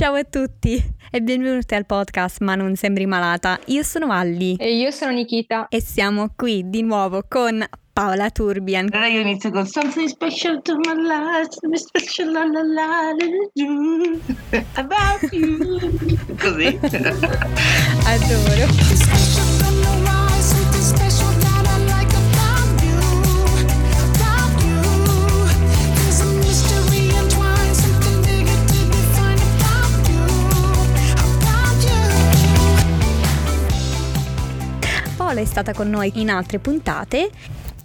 Ciao a tutti e benvenuti al podcast Ma non sembri malata. Io sono Valli. E io sono Nikita. E siamo qui di nuovo con Paola Turbian. Allora io inizio con Something special to my life, something special la la la la about you. Così. Adoro. Paola è stata con noi in altre puntate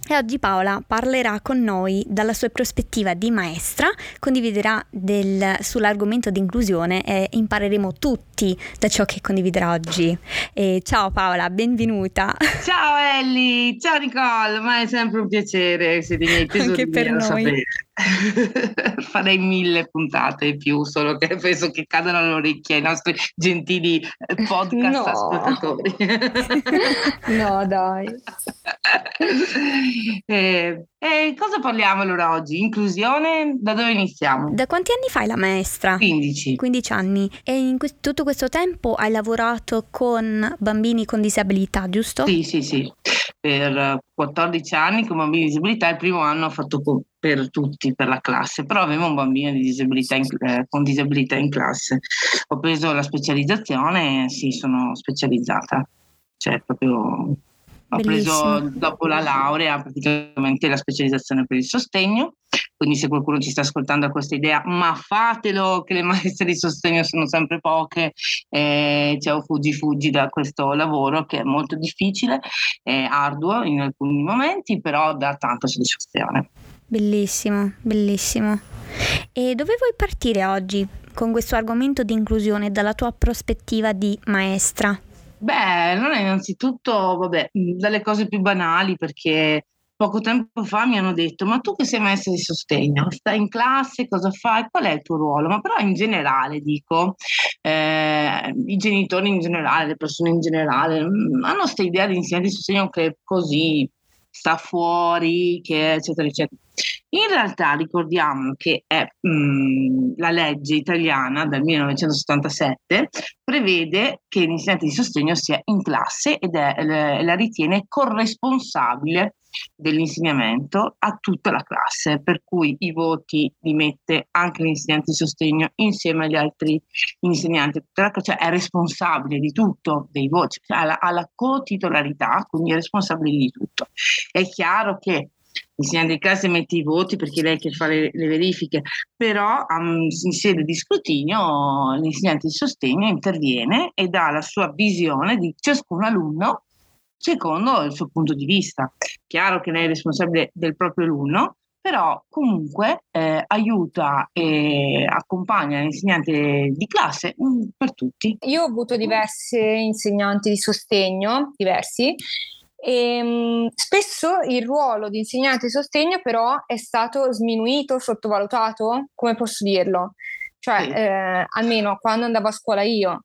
e oggi Paola parlerà con noi dalla sua prospettiva di maestra, condividerà del, sull'argomento di inclusione e impareremo tutti da ciò che condividerà oggi. E ciao Paola, benvenuta. Ciao Ellie, ciao Nicole, ma è sempre un piacere, siete i miei tesori Anche per noi. Farei mille puntate in più, solo che penso che cadano all'orecchia ai nostri gentili eh, podcast No. ascoltatori. No, dai. Eh, eh, cosa parliamo allora oggi? Inclusione? Da dove iniziamo? Da quanti anni fai la maestra? 15. 15 anni. E in que- tutto questo tempo hai lavorato con bambini con disabilità, giusto? Sì, sì, sì. Per eh, 14 anni con bambini di disabilità, il primo anno ho fatto per tutti, per la classe, però avevo un bambino di disabilità in- eh, con disabilità in classe. Ho preso la specializzazione e sì, sono specializzata. Cioè, proprio ho preso dopo la laurea praticamente la specializzazione per il sostegno. Quindi se qualcuno ci sta ascoltando ha questa idea, ma fatelo, che le maestre di sostegno sono sempre poche, eh, cioè, fuggi fuggi da questo lavoro che è molto difficile, è arduo in alcuni momenti, però dà tanta soddisfazione. Bellissimo, bellissimo. E dove vuoi partire oggi con questo argomento di inclusione dalla tua prospettiva di maestra? Beh, allora innanzitutto, vabbè, mh, dalle cose più banali, perché poco tempo fa mi hanno detto, ma tu che sei maestra di sostegno, stai in classe, cosa fai? Qual è il tuo ruolo? Ma però in generale, dico, eh, i genitori in generale, le persone in generale, mh, hanno questa idea di insegnante di sostegno che così, sta fuori, che eccetera, eccetera. In realtà ricordiamo che è, mh, la legge italiana del 1977 prevede che l'insegnante di sostegno sia in classe ed è, la ritiene corresponsabile dell'insegnamento a tutta la classe, per cui i voti li mette anche l'insegnante di sostegno insieme agli altri insegnanti, cioè è responsabile di tutto, dei voti, cioè ha la, ha la cotitolarità, quindi è responsabile di tutto. È chiaro che l'insegnante di classe mette i voti perché è lei che fa le, le verifiche, però um, in sede di scrutinio l'insegnante di sostegno interviene e dà la sua visione di ciascun alunno secondo il suo punto di vista. Chiaro che lei è responsabile del proprio alunno, però comunque eh, aiuta e accompagna l'insegnante di classe mm, per tutti. Io ho avuto diversi insegnanti di sostegno, diversi, e mm, spesso il ruolo di insegnante di sostegno però è stato sminuito, sottovalutato, come posso dirlo? Cioè, Sì. eh, almeno quando andavo a scuola io.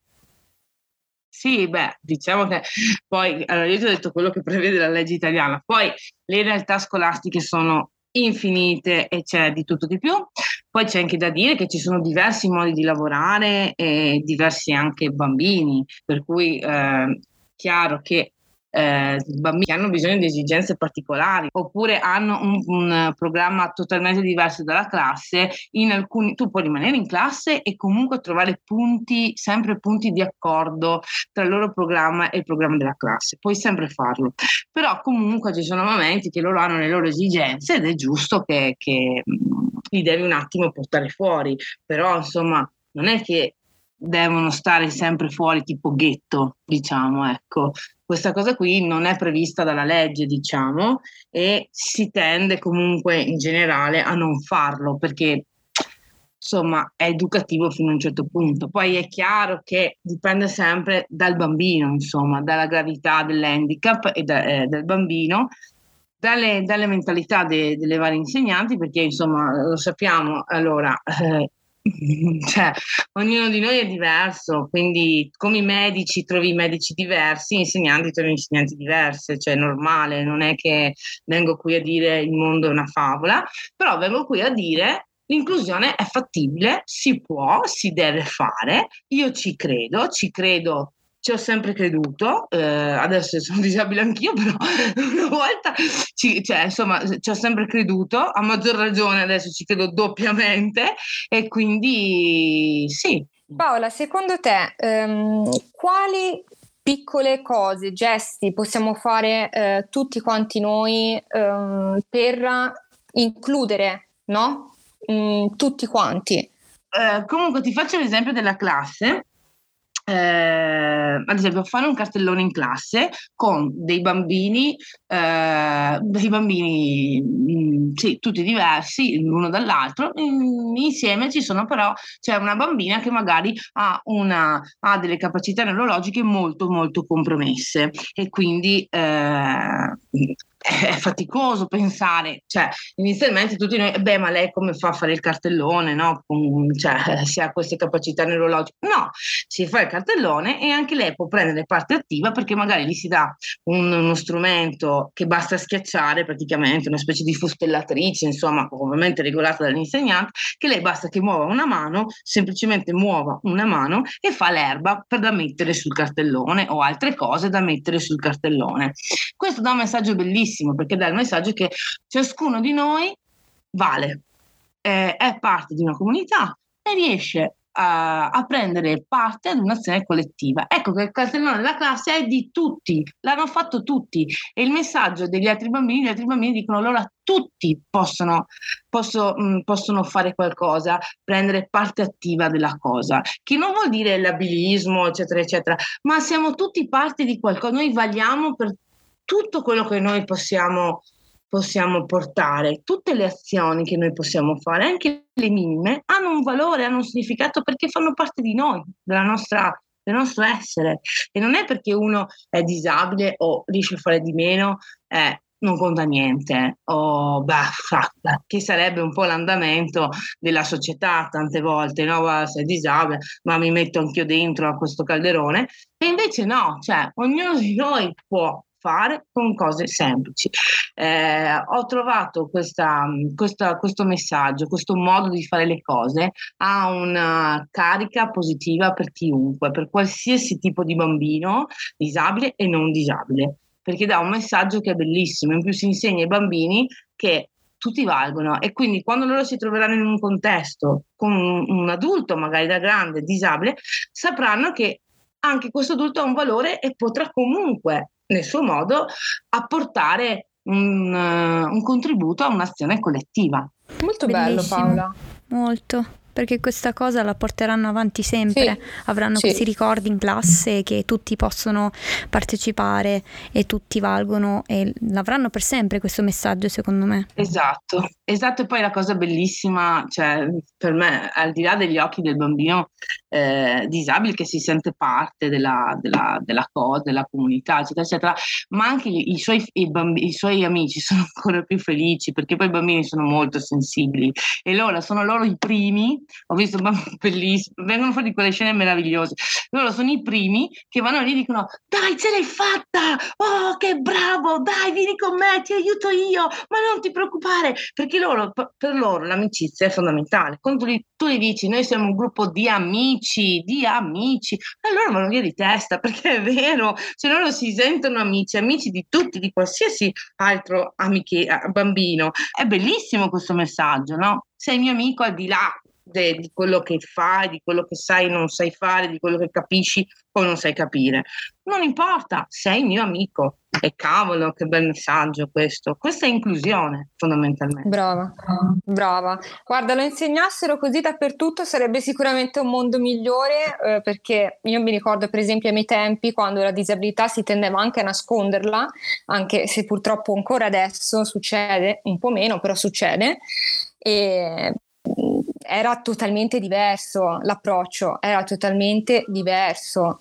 Sì, beh, diciamo che poi, allora io ti ho detto quello che prevede la legge italiana, poi le realtà scolastiche sono infinite e c'è di tutto di più. Poi c'è anche da dire che ci sono diversi modi di lavorare e diversi anche bambini, per cui eh, chiaro che eh, bambini che hanno bisogno di esigenze particolari oppure hanno un, un programma totalmente diverso dalla classe, in alcuni tu puoi rimanere in classe e comunque trovare punti, sempre punti di accordo tra il loro programma e il programma della classe, puoi sempre farlo, però comunque ci sono momenti che loro hanno le loro esigenze ed è giusto che, che li devi un attimo portare fuori, però insomma non è che devono stare sempre fuori tipo ghetto, diciamo, ecco. Questa cosa qui non è prevista dalla legge, diciamo, e si tende comunque in generale a non farlo perché insomma è educativo fino a un certo punto. Poi è chiaro che dipende sempre dal bambino, insomma, dalla gravità dell'handicap e da- eh, del bambino, dalle, dalle mentalità de- delle varie insegnanti, perché insomma lo sappiamo, allora. eh, cioè, ognuno di noi è diverso, quindi come i medici trovi i medici diversi, insegnanti trovi insegnanti diverse, cioè è normale, non è che vengo qui a dire il mondo è una favola, però vengo qui a dire l'inclusione è fattibile, si può, si deve fare, io ci credo, ci credo ci ho sempre creduto, eh, adesso sono disabile anch'io, però una volta, ci, cioè, insomma, ci ho sempre creduto, a maggior ragione adesso ci credo doppiamente e quindi sì. Paola, secondo te ehm, quali piccole cose, gesti possiamo fare eh, tutti quanti noi ehm, per includere no? Mm, tutti quanti? Eh, comunque ti faccio l'esempio della classe eh, ad esempio fare un cartellone in classe con dei bambini, eh, dei bambini mm, sì, tutti diversi l'uno dall'altro, in, insieme ci sono però, c'è una bambina che magari ha, una, ha delle capacità neurologiche molto molto compromesse e quindi eh, è faticoso pensare, cioè inizialmente tutti noi, beh ma lei come fa a fare il cartellone, no? Cioè, se ha queste capacità neurologiche, no, si fa il cartellone e anche lei può prendere parte attiva perché magari gli si dà un, uno strumento che basta schiacciare praticamente, una specie di fustellatrice, insomma, ovviamente regolata dall'insegnante, che lei basta che muova una mano, semplicemente muova una mano e fa l'erba per da mettere sul cartellone o altre cose da mettere sul cartellone. Questo dà un messaggio bellissimo bellissimo perché dà il messaggio che ciascuno di noi vale, eh, è parte di una comunità e riesce a, a, prendere parte ad un'azione collettiva. Ecco che il cartellone della classe è di tutti, l'hanno fatto tutti. E il messaggio degli altri bambini, gli altri bambini dicono allora tutti possono, posso, mh, mm, possono fare qualcosa, prendere parte attiva della cosa, che non vuol dire l'abilismo, eccetera, eccetera, ma siamo tutti parte di qualcosa, noi valiamo per tutto quello che noi possiamo, possiamo portare, tutte le azioni che noi possiamo fare, anche le minime, hanno un valore, hanno un significato perché fanno parte di noi, della nostra, del nostro essere. E non è perché uno è disabile o riesce a fare di meno, eh, non conta niente, o beh, che sarebbe un po' l'andamento della società tante volte, no? sei disabile, ma mi metto anch'io dentro a questo calderone. E invece no, cioè ognuno di noi può fare con cose semplici. Eh, ho trovato questa, questa, questo messaggio, questo modo di fare le cose ha una carica positiva per chiunque, per qualsiasi tipo di bambino, disabile e non disabile, perché dà un messaggio che è bellissimo. In più si insegna ai bambini che tutti valgono e quindi quando loro si troveranno in un contesto con un, adulto, magari da grande, disabile, sapranno che anche questo adulto ha un valore e potrà comunque nel suo modo apportare un, uh, un contributo a un'azione collettiva. Molto Bellissimo. bello Paola. Molto perché questa cosa la porteranno avanti sempre, sì, avranno sì. questi ricordi in classe che tutti possono partecipare e tutti valgono e l'avranno per sempre questo messaggio secondo me. Esatto, esatto e poi la cosa bellissima, cioè per me al di là degli occhi del bambino eh, disabile che si sente parte della, della, della cosa, della comunità eccetera eccetera, ma anche i, suoi, i, bambi, i suoi amici sono ancora più felici perché poi i bambini sono molto sensibili e loro sono loro i primi ho visto bellissimo, vengono fuori quelle scene meravigliose. Loro sono i primi che vanno lì e dicono: Dai, ce l'hai fatta! Oh, che bravo! Dai, vieni con me, ti aiuto io, ma non ti preoccupare, perché loro, per loro l'amicizia è fondamentale. Quando tu, gli dici: Noi siamo un gruppo di amici, di amici, allora vanno via di testa perché è vero, cioè loro si sentono amici, amici di tutti, di qualsiasi altro amiche, bambino. È bellissimo questo messaggio, no? Sei mio amico al di là de, di quello che fai, di quello che sai non sai fare, di quello che capisci o non sai capire. Non importa, sei mio amico. E cavolo, che bel messaggio questo. Questa è inclusione, fondamentalmente. Brava, brava. Guarda, lo insegnassero così dappertutto sarebbe sicuramente un mondo migliore, eh, perché io mi ricordo per esempio ai miei tempi, quando la disabilità si tendeva anche a nasconderla, anche se purtroppo ancora adesso succede, un po' meno, però succede. E era totalmente diverso l'approccio, era totalmente diverso.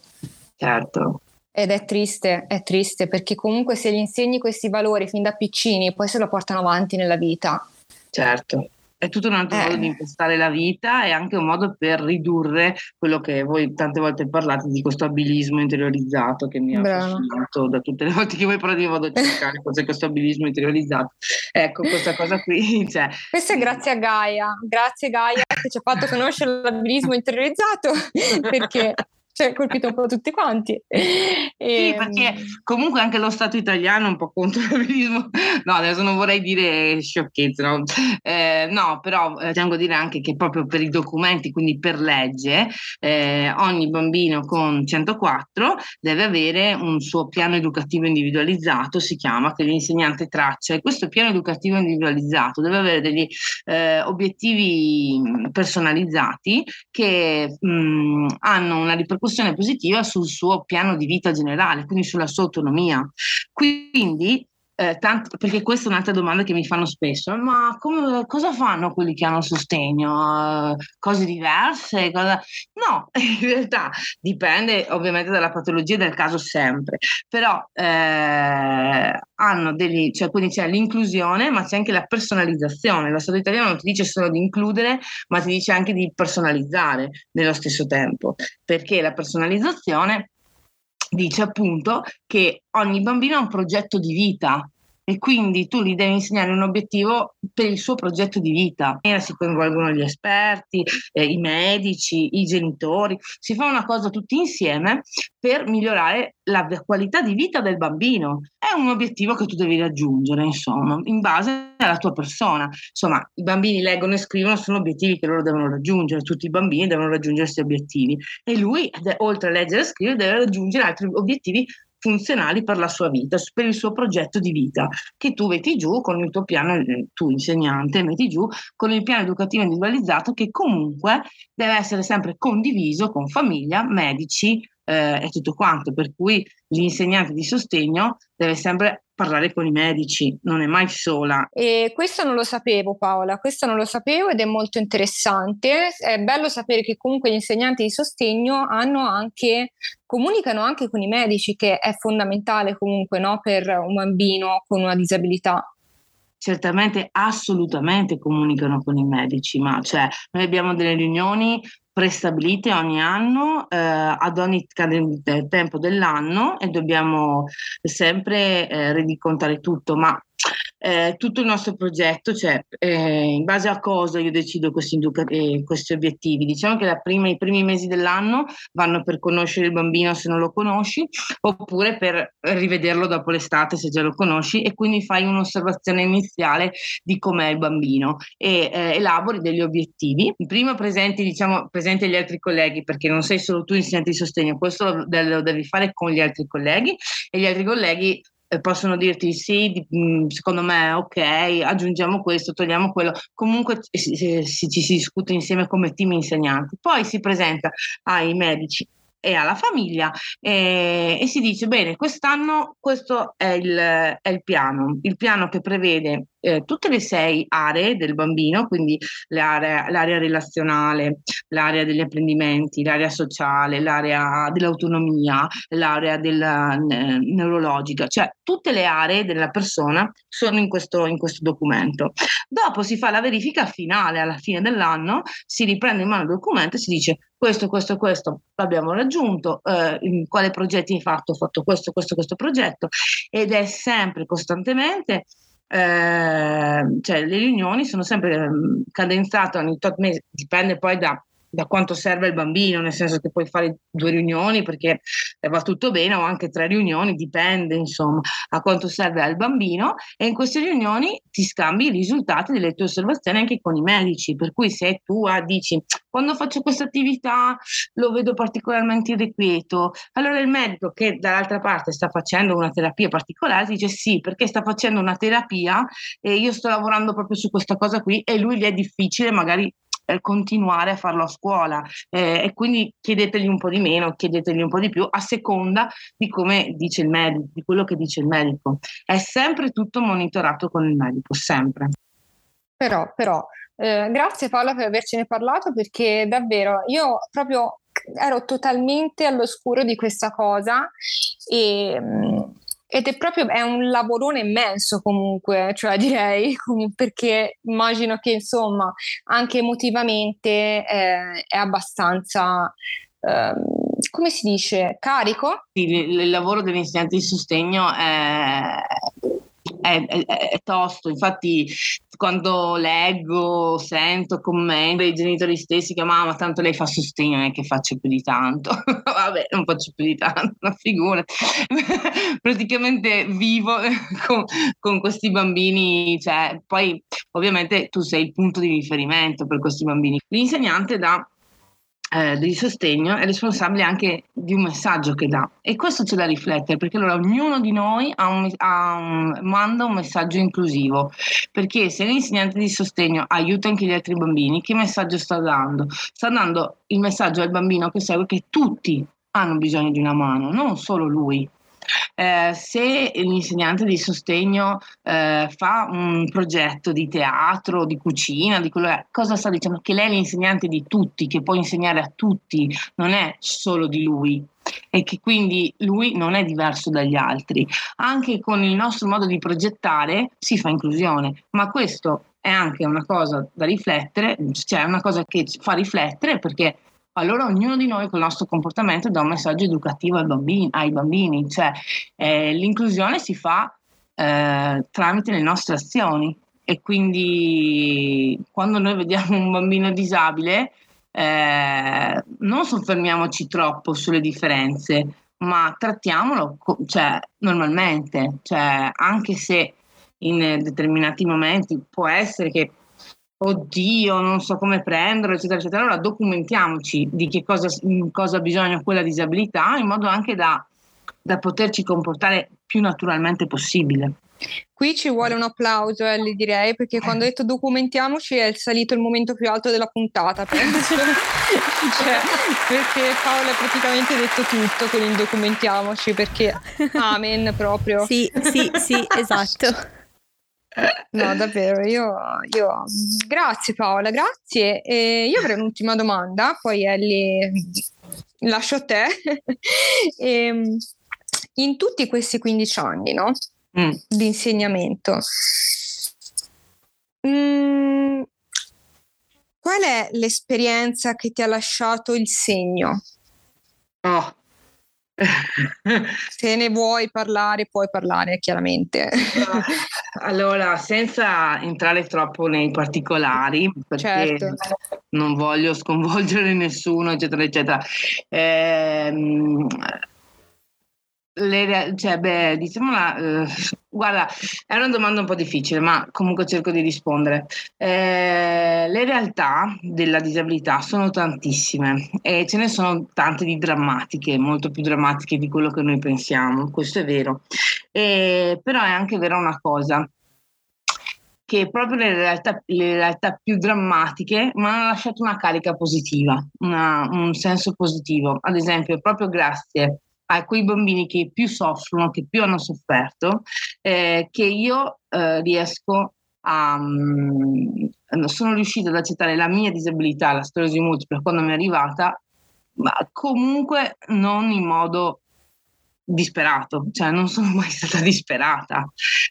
Certo. Ed è triste, è triste perché comunque se gli insegni questi valori fin da piccini poi se lo portano avanti nella vita. Certo, è tutto un altro eh. modo di impostare la vita e anche un modo per ridurre quello che voi tante volte parlate di questo abilismo interiorizzato che mi ha affascinato da tutte le volte che voi io vado a cercare cos'è questo abilismo interiorizzato. Ecco, questa cosa qui. Cioè. Questo è grazie a Gaia, grazie Gaia che ci ha fatto conoscere l'abilismo interiorizzato perché cioè colpito un po' tutti quanti. E, sì, perché ehm, comunque anche lo Stato italiano è un po' contro l'abilismo. No, adesso non vorrei dire sciocchezze, no, eh, no però eh, tengo a dire anche che proprio per i documenti, quindi per legge, eh, ogni bambino con 104 deve avere un suo piano educativo individualizzato, si chiama, che l'insegnante traccia e questo piano educativo individualizzato deve avere degli eh, obiettivi personalizzati che mh, hanno una ripercussione ripercussione positiva sul suo piano di vita generale, quindi sulla sua autonomia. Quindi eh, tanto, perché questa è un'altra domanda che mi fanno spesso, ma come, cosa fanno quelli che hanno sostegno? Uh, cose diverse? Cosa... No, in realtà dipende ovviamente dalla patologia del caso sempre, però eh, hanno degli, cioè quindi c'è l'inclusione, ma c'è anche la personalizzazione. Lo Stato italiano non ti dice solo di includere, ma ti dice anche di personalizzare nello stesso tempo, perché la personalizzazione dice appunto che ogni bambino ha un progetto di vita e quindi tu gli devi insegnare un obiettivo per il suo progetto di vita. E si coinvolgono gli esperti, eh, i medici, i genitori, si fa una cosa tutti insieme per migliorare la qualità di vita del bambino. È un obiettivo che tu devi raggiungere, insomma, in base alla tua persona. Insomma, i bambini leggono e scrivono, sono obiettivi che loro devono raggiungere, tutti i bambini devono raggiungere questi obiettivi. E lui, oltre a leggere e scrivere, deve raggiungere altri obiettivi funzionali per la sua vita, per il suo progetto di vita, che tu metti giù con il tuo piano, eh, tu insegnante, metti giù con il piano educativo individualizzato che comunque deve essere sempre condiviso con famiglia, medici eh, e tutto quanto, per cui l'insegnante di sostegno deve sempre parlare con i medici, non è mai sola. E questo non lo sapevo Paola, questo non lo sapevo ed è molto interessante. È bello sapere che comunque gli insegnanti di sostegno hanno anche, comunicano anche con i medici, che è fondamentale comunque no, per un bambino con una disabilità. Certamente assolutamente comunicano con i medici, ma cioè, noi abbiamo delle riunioni prestabilite ogni anno eh, ad ogni tempo dell'anno e dobbiamo sempre eh, rendicontare tutto, ma eh, tutto il nostro progetto, cioè eh, in base a cosa io decido questi, eh, questi obiettivi. Diciamo che prima, i primi mesi dell'anno vanno per conoscere il bambino se non lo conosci, oppure per rivederlo dopo l'estate se già lo conosci e quindi fai un'osservazione iniziale di com'è il bambino e eh, elabori degli obiettivi. Prima presenti, diciamo, presenti agli altri colleghi, perché non sei solo tu insegnante di sostegno, questo lo, lo devi fare con gli altri colleghi e gli altri colleghi possono dirti sì, mm, secondo me ok, aggiungiamo questo, togliamo quello, comunque ci si, si, si, discute insieme come team insegnanti, poi si presenta ai medici e alla famiglia e, e si dice bene quest'anno questo è il, è il piano, il piano che prevede eh, tutte le sei aree del bambino, quindi l'area, l'area, relazionale, l'area degli apprendimenti, l'area sociale, l'area dell'autonomia, l'area della, eh, neurologica, cioè tutte le aree della persona sono in questo, in questo documento. Dopo si fa la verifica finale alla fine dell'anno, si riprende in mano il documento e si dice questo, questo, questo l'abbiamo raggiunto, eh, quale progetti hai fatto? Ho fatto questo, questo, questo progetto ed è sempre costantemente eh, cioè le riunioni sono sempre ehm, cadenzate ogni tot mesi, dipende poi da da quanto serve il bambino, nel senso che puoi fare due riunioni perché va tutto bene o anche tre riunioni, dipende insomma a quanto serve al bambino e in queste riunioni ti scambi i risultati delle tue osservazioni anche con i medici, per cui se tu ah, dici quando faccio questa attività lo vedo particolarmente irrequieto, allora il medico che dall'altra parte sta facendo una terapia particolare ti dice sì perché sta facendo una terapia e io sto lavorando proprio su questa cosa qui e lui gli è difficile magari continuare a farlo a scuola eh, e quindi chiedetegli un po' di meno, chiedetegli un po' di più a seconda di come dice il medico, di quello che dice il medico. È sempre tutto monitorato con il medico, sempre. Però, però, eh, grazie Paola per avercene parlato perché davvero io proprio ero totalmente all'oscuro di questa cosa e, mm, ed è proprio è un lavorone immenso comunque, cioè direi, perché immagino che insomma anche emotivamente eh, è abbastanza, eh, come si dice, carico? Il, il lavoro dell'insegnante di sostegno è è, è, è, tosto, infatti quando leggo, sento commenti dei genitori stessi che mamma tanto lei fa sostegno non è che faccio più di tanto, vabbè non faccio più di tanto, una figura, praticamente vivo con, con, questi bambini, cioè poi ovviamente tu sei il punto di riferimento per questi bambini. L'insegnante dà eh, di sostegno è responsabile anche di un messaggio che dà e questo c'è da riflettere perché allora ognuno di noi ha un, ha un, manda un messaggio inclusivo perché se l'insegnante di sostegno aiuta anche gli altri bambini che messaggio sta dando? Sta dando il messaggio al bambino che segue che tutti hanno bisogno di una mano, non solo lui. Eh, se l'insegnante di sostegno eh, fa un progetto di teatro, di cucina, di quello cosa sta dicendo? Che lei è l'insegnante di tutti, che può insegnare a tutti, non è solo di lui e che quindi lui non è diverso dagli altri. Anche con il nostro modo di progettare si fa inclusione, ma questo è anche una cosa da riflettere, cioè una cosa che fa riflettere perché allora ognuno di noi col nostro comportamento dà un messaggio educativo ai bambini, ai bambini. cioè eh, l'inclusione si fa eh, tramite le nostre azioni e quindi quando noi vediamo un bambino disabile eh, non soffermiamoci troppo sulle differenze, ma trattiamolo cioè, normalmente, cioè, anche se in determinati momenti può essere che oddio, non so come prenderlo, eccetera, eccetera. Allora documentiamoci di che cosa, cosa ha bisogno quella disabilità in modo anche da, da poterci comportare più naturalmente possibile. Qui ci vuole un applauso, Ellie, direi, perché eh. quando hai detto documentiamoci è salito il momento più alto della puntata, penso. cioè, perché Paola ha praticamente detto tutto con il documentiamoci, perché amen proprio. Sì, sì, sì, esatto. No, davvero, io, io... Grazie Paola, grazie. E io avrei un'ultima domanda, poi Ellie lascio a te. e, ehm, in tutti questi 15 anni no? mm. di insegnamento, mm, qual è l'esperienza che ti ha lasciato il segno? Oh, Se ne vuoi parlare, puoi parlare chiaramente. Allora, senza entrare troppo nei particolari, perché certo. non voglio sconvolgere nessuno, eccetera, eccetera. Ehm, le, cioè, beh, diciamola, eh, guarda, è una domanda un po' difficile, ma comunque cerco di rispondere. Eh, le realtà della disabilità sono tantissime e ce ne sono tante di drammatiche, molto più drammatiche di quello che noi pensiamo, questo è vero. Eh, però è anche vera una cosa, che proprio le realtà, le realtà più drammatiche mi hanno lasciato una carica positiva, una, un senso positivo. Ad esempio, proprio grazie a quei bambini che più soffrono, che più hanno sofferto, eh, che io eh, riesco a... Um, sono riuscita ad accettare la mia disabilità, la sclerosi multipla, quando mi è arrivata, ma comunque non in modo disperato, cioè non sono mai stata disperata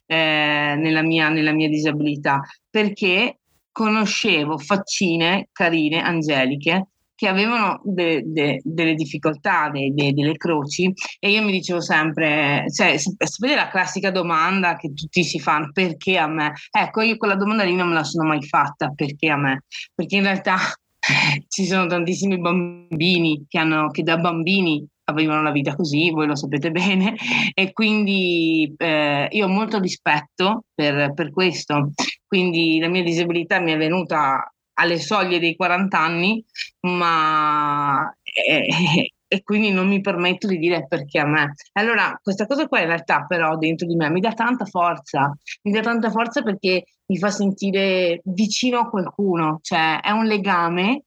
eh, nella, mia, nella mia disabilità, perché conoscevo faccine carine, angeliche, che avevano de, de, delle difficoltà, de, delle croci e io mi dicevo sempre, cioè, sapete la classica domanda che tutti si fanno, perché a me? Ecco, io quella domanda lì non me la sono mai fatta, perché a me? Perché in realtà ci sono tantissimi bambini che, hanno, che da bambini avevano la vita così, voi lo sapete bene, e quindi eh, io ho molto rispetto per, per, questo. Quindi la mia disabilità mi è venuta alle soglie dei 40 anni, ma eh, e quindi non mi permetto di dire perché a me. Allora, questa cosa qua in realtà però dentro di me mi dà tanta forza, mi dà tanta forza perché mi fa sentire vicino a qualcuno, cioè è un legame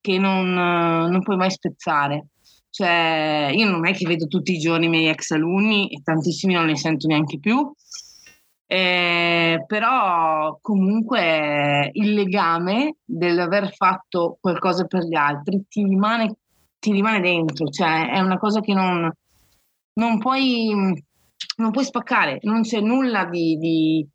che non, non puoi mai spezzare. Cioè, io non è che vedo tutti i giorni i miei ex alunni e tantissimi non ne sento neanche più, eh, però comunque il legame dell'aver fatto qualcosa per gli altri ti rimane, ti rimane dentro, cioè è una cosa che non, non puoi non puoi spaccare, non c'è nulla di, di,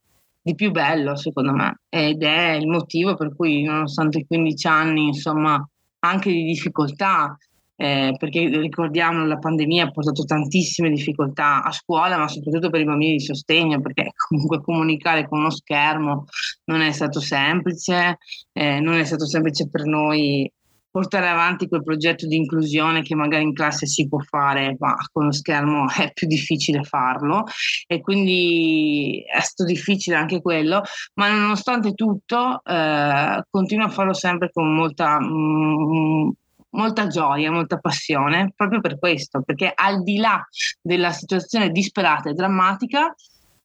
di, più bello secondo me. Ed è il motivo per cui nonostante i 15 anni, insomma, anche di difficoltà, eh, perché ricordiamo la pandemia ha portato tantissime difficoltà a scuola, ma soprattutto per i bambini di sostegno, perché comunque comunicare con uno schermo non è stato semplice, eh, non è stato semplice per noi portare avanti quel progetto di inclusione che magari in classe si può fare, ma con lo schermo è più difficile farlo. E quindi è stato difficile anche quello, ma nonostante tutto eh, continuo a farlo sempre con molta, mm, molta gioia, molta passione, proprio per questo, perché al di là della situazione disperata e drammatica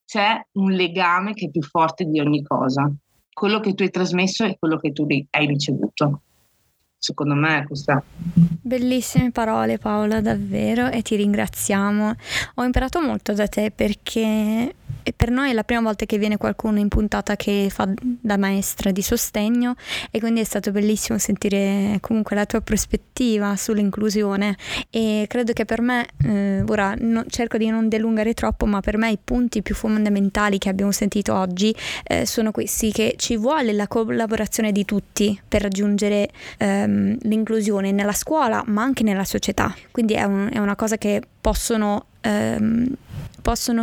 c'è un legame che è più forte di ogni cosa, quello che tu hai trasmesso e quello che tu hai ricevuto secondo me questa. Bellissime parole Paola, davvero, e ti ringraziamo. Ho imparato molto da te perché per noi è la prima volta che viene qualcuno in puntata che fa da maestra di sostegno e quindi è stato bellissimo sentire comunque la tua prospettiva sull'inclusione e credo che per me, eh, ora no, cerco di non delungare troppo, ma per me i punti più fondamentali che abbiamo sentito oggi eh, sono questi, che ci vuole la collaborazione di tutti per raggiungere eh, ehm, l'inclusione nella scuola ma anche nella società. Quindi è, un, è una cosa che possono, ehm, possono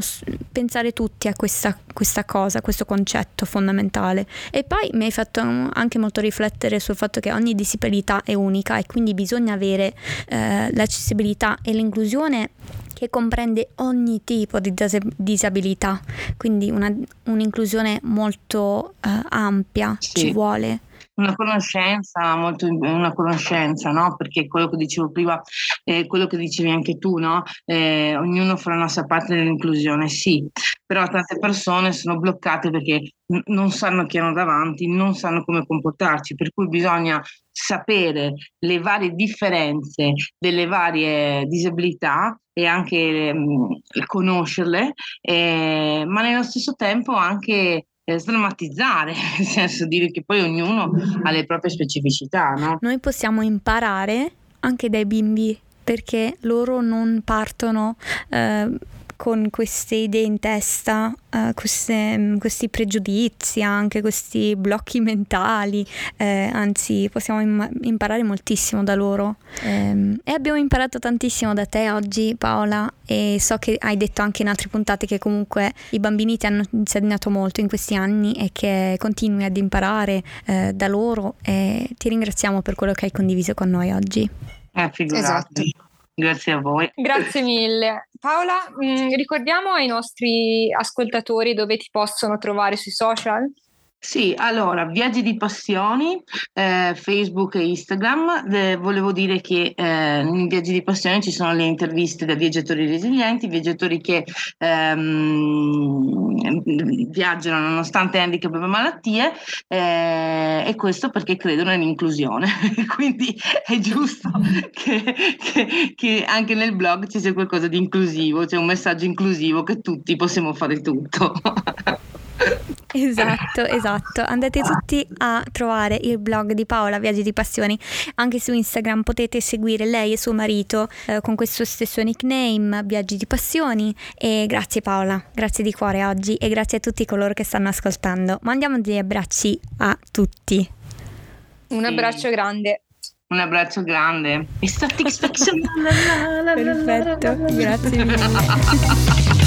pensare tutti a questa, questa cosa, questo concetto fondamentale. E poi mi hai fatto anche molto riflettere sul fatto che ogni disabilità è unica e quindi bisogna avere eh, l'accessibilità e l'inclusione che comprende ogni tipo di disabilità, quindi una, un'inclusione molto eh, ampia sì. ci vuole. Una conoscenza, molto, una conoscenza, no? Perché quello che dicevo prima, eh, quello che dicevi anche tu, no? Eh, ognuno fa la nostra parte nell'inclusione, sì, però tante persone sono bloccate perché n- non sanno chi hanno davanti, non sanno come comportarci, per cui bisogna sapere le varie differenze delle varie disabilità e anche mh, mm, conoscerle, eh, ma nello stesso tempo anche eh, sdrammatizzare, nel senso dire che poi ognuno ha le proprie specificità. No? Noi possiamo imparare anche dai bimbi perché loro non partono eh, con queste idee in testa, uh, queste, mm, questi pregiudizi, anche questi blocchi mentali, eh, anzi possiamo im- imparare moltissimo da loro. Um, e abbiamo imparato tantissimo da te oggi Paola e so che hai detto anche in altre puntate che comunque i bambini ti hanno insegnato molto in questi anni e che continui ad imparare eh, da loro e ti ringraziamo per quello che hai condiviso con noi oggi. Eh, esatto. Grazie a voi. Grazie mille. Paola, mh, mm, ricordiamo ai nostri ascoltatori dove ti possono trovare sui social? Sì, allora, Viaggi di Passioni, eh, Facebook e Instagram. Eh, volevo dire che eh, in Viaggi di Passioni ci sono le interviste da viaggiatori resilienti, viaggiatori che ehm, viaggiano nonostante handicap e malattie, eh, e questo perché credono nell'inclusione. Quindi è giusto che, che, che anche nel blog ci sia qualcosa di inclusivo, c'è un messaggio inclusivo che tutti possiamo fare tutto. Esatto, esatto. Andate tutti a trovare il blog di Paola Viaggi di Passioni. Anche su Instagram potete seguire lei e suo marito eh, con questo stesso nickname, Viaggi di Passioni. E grazie Paola, grazie di cuore oggi e grazie a tutti coloro che stanno ascoltando. Mandiamo degli abbracci a tutti. Un abbraccio grande. Un abbraccio grande. Perfetto, grazie mille.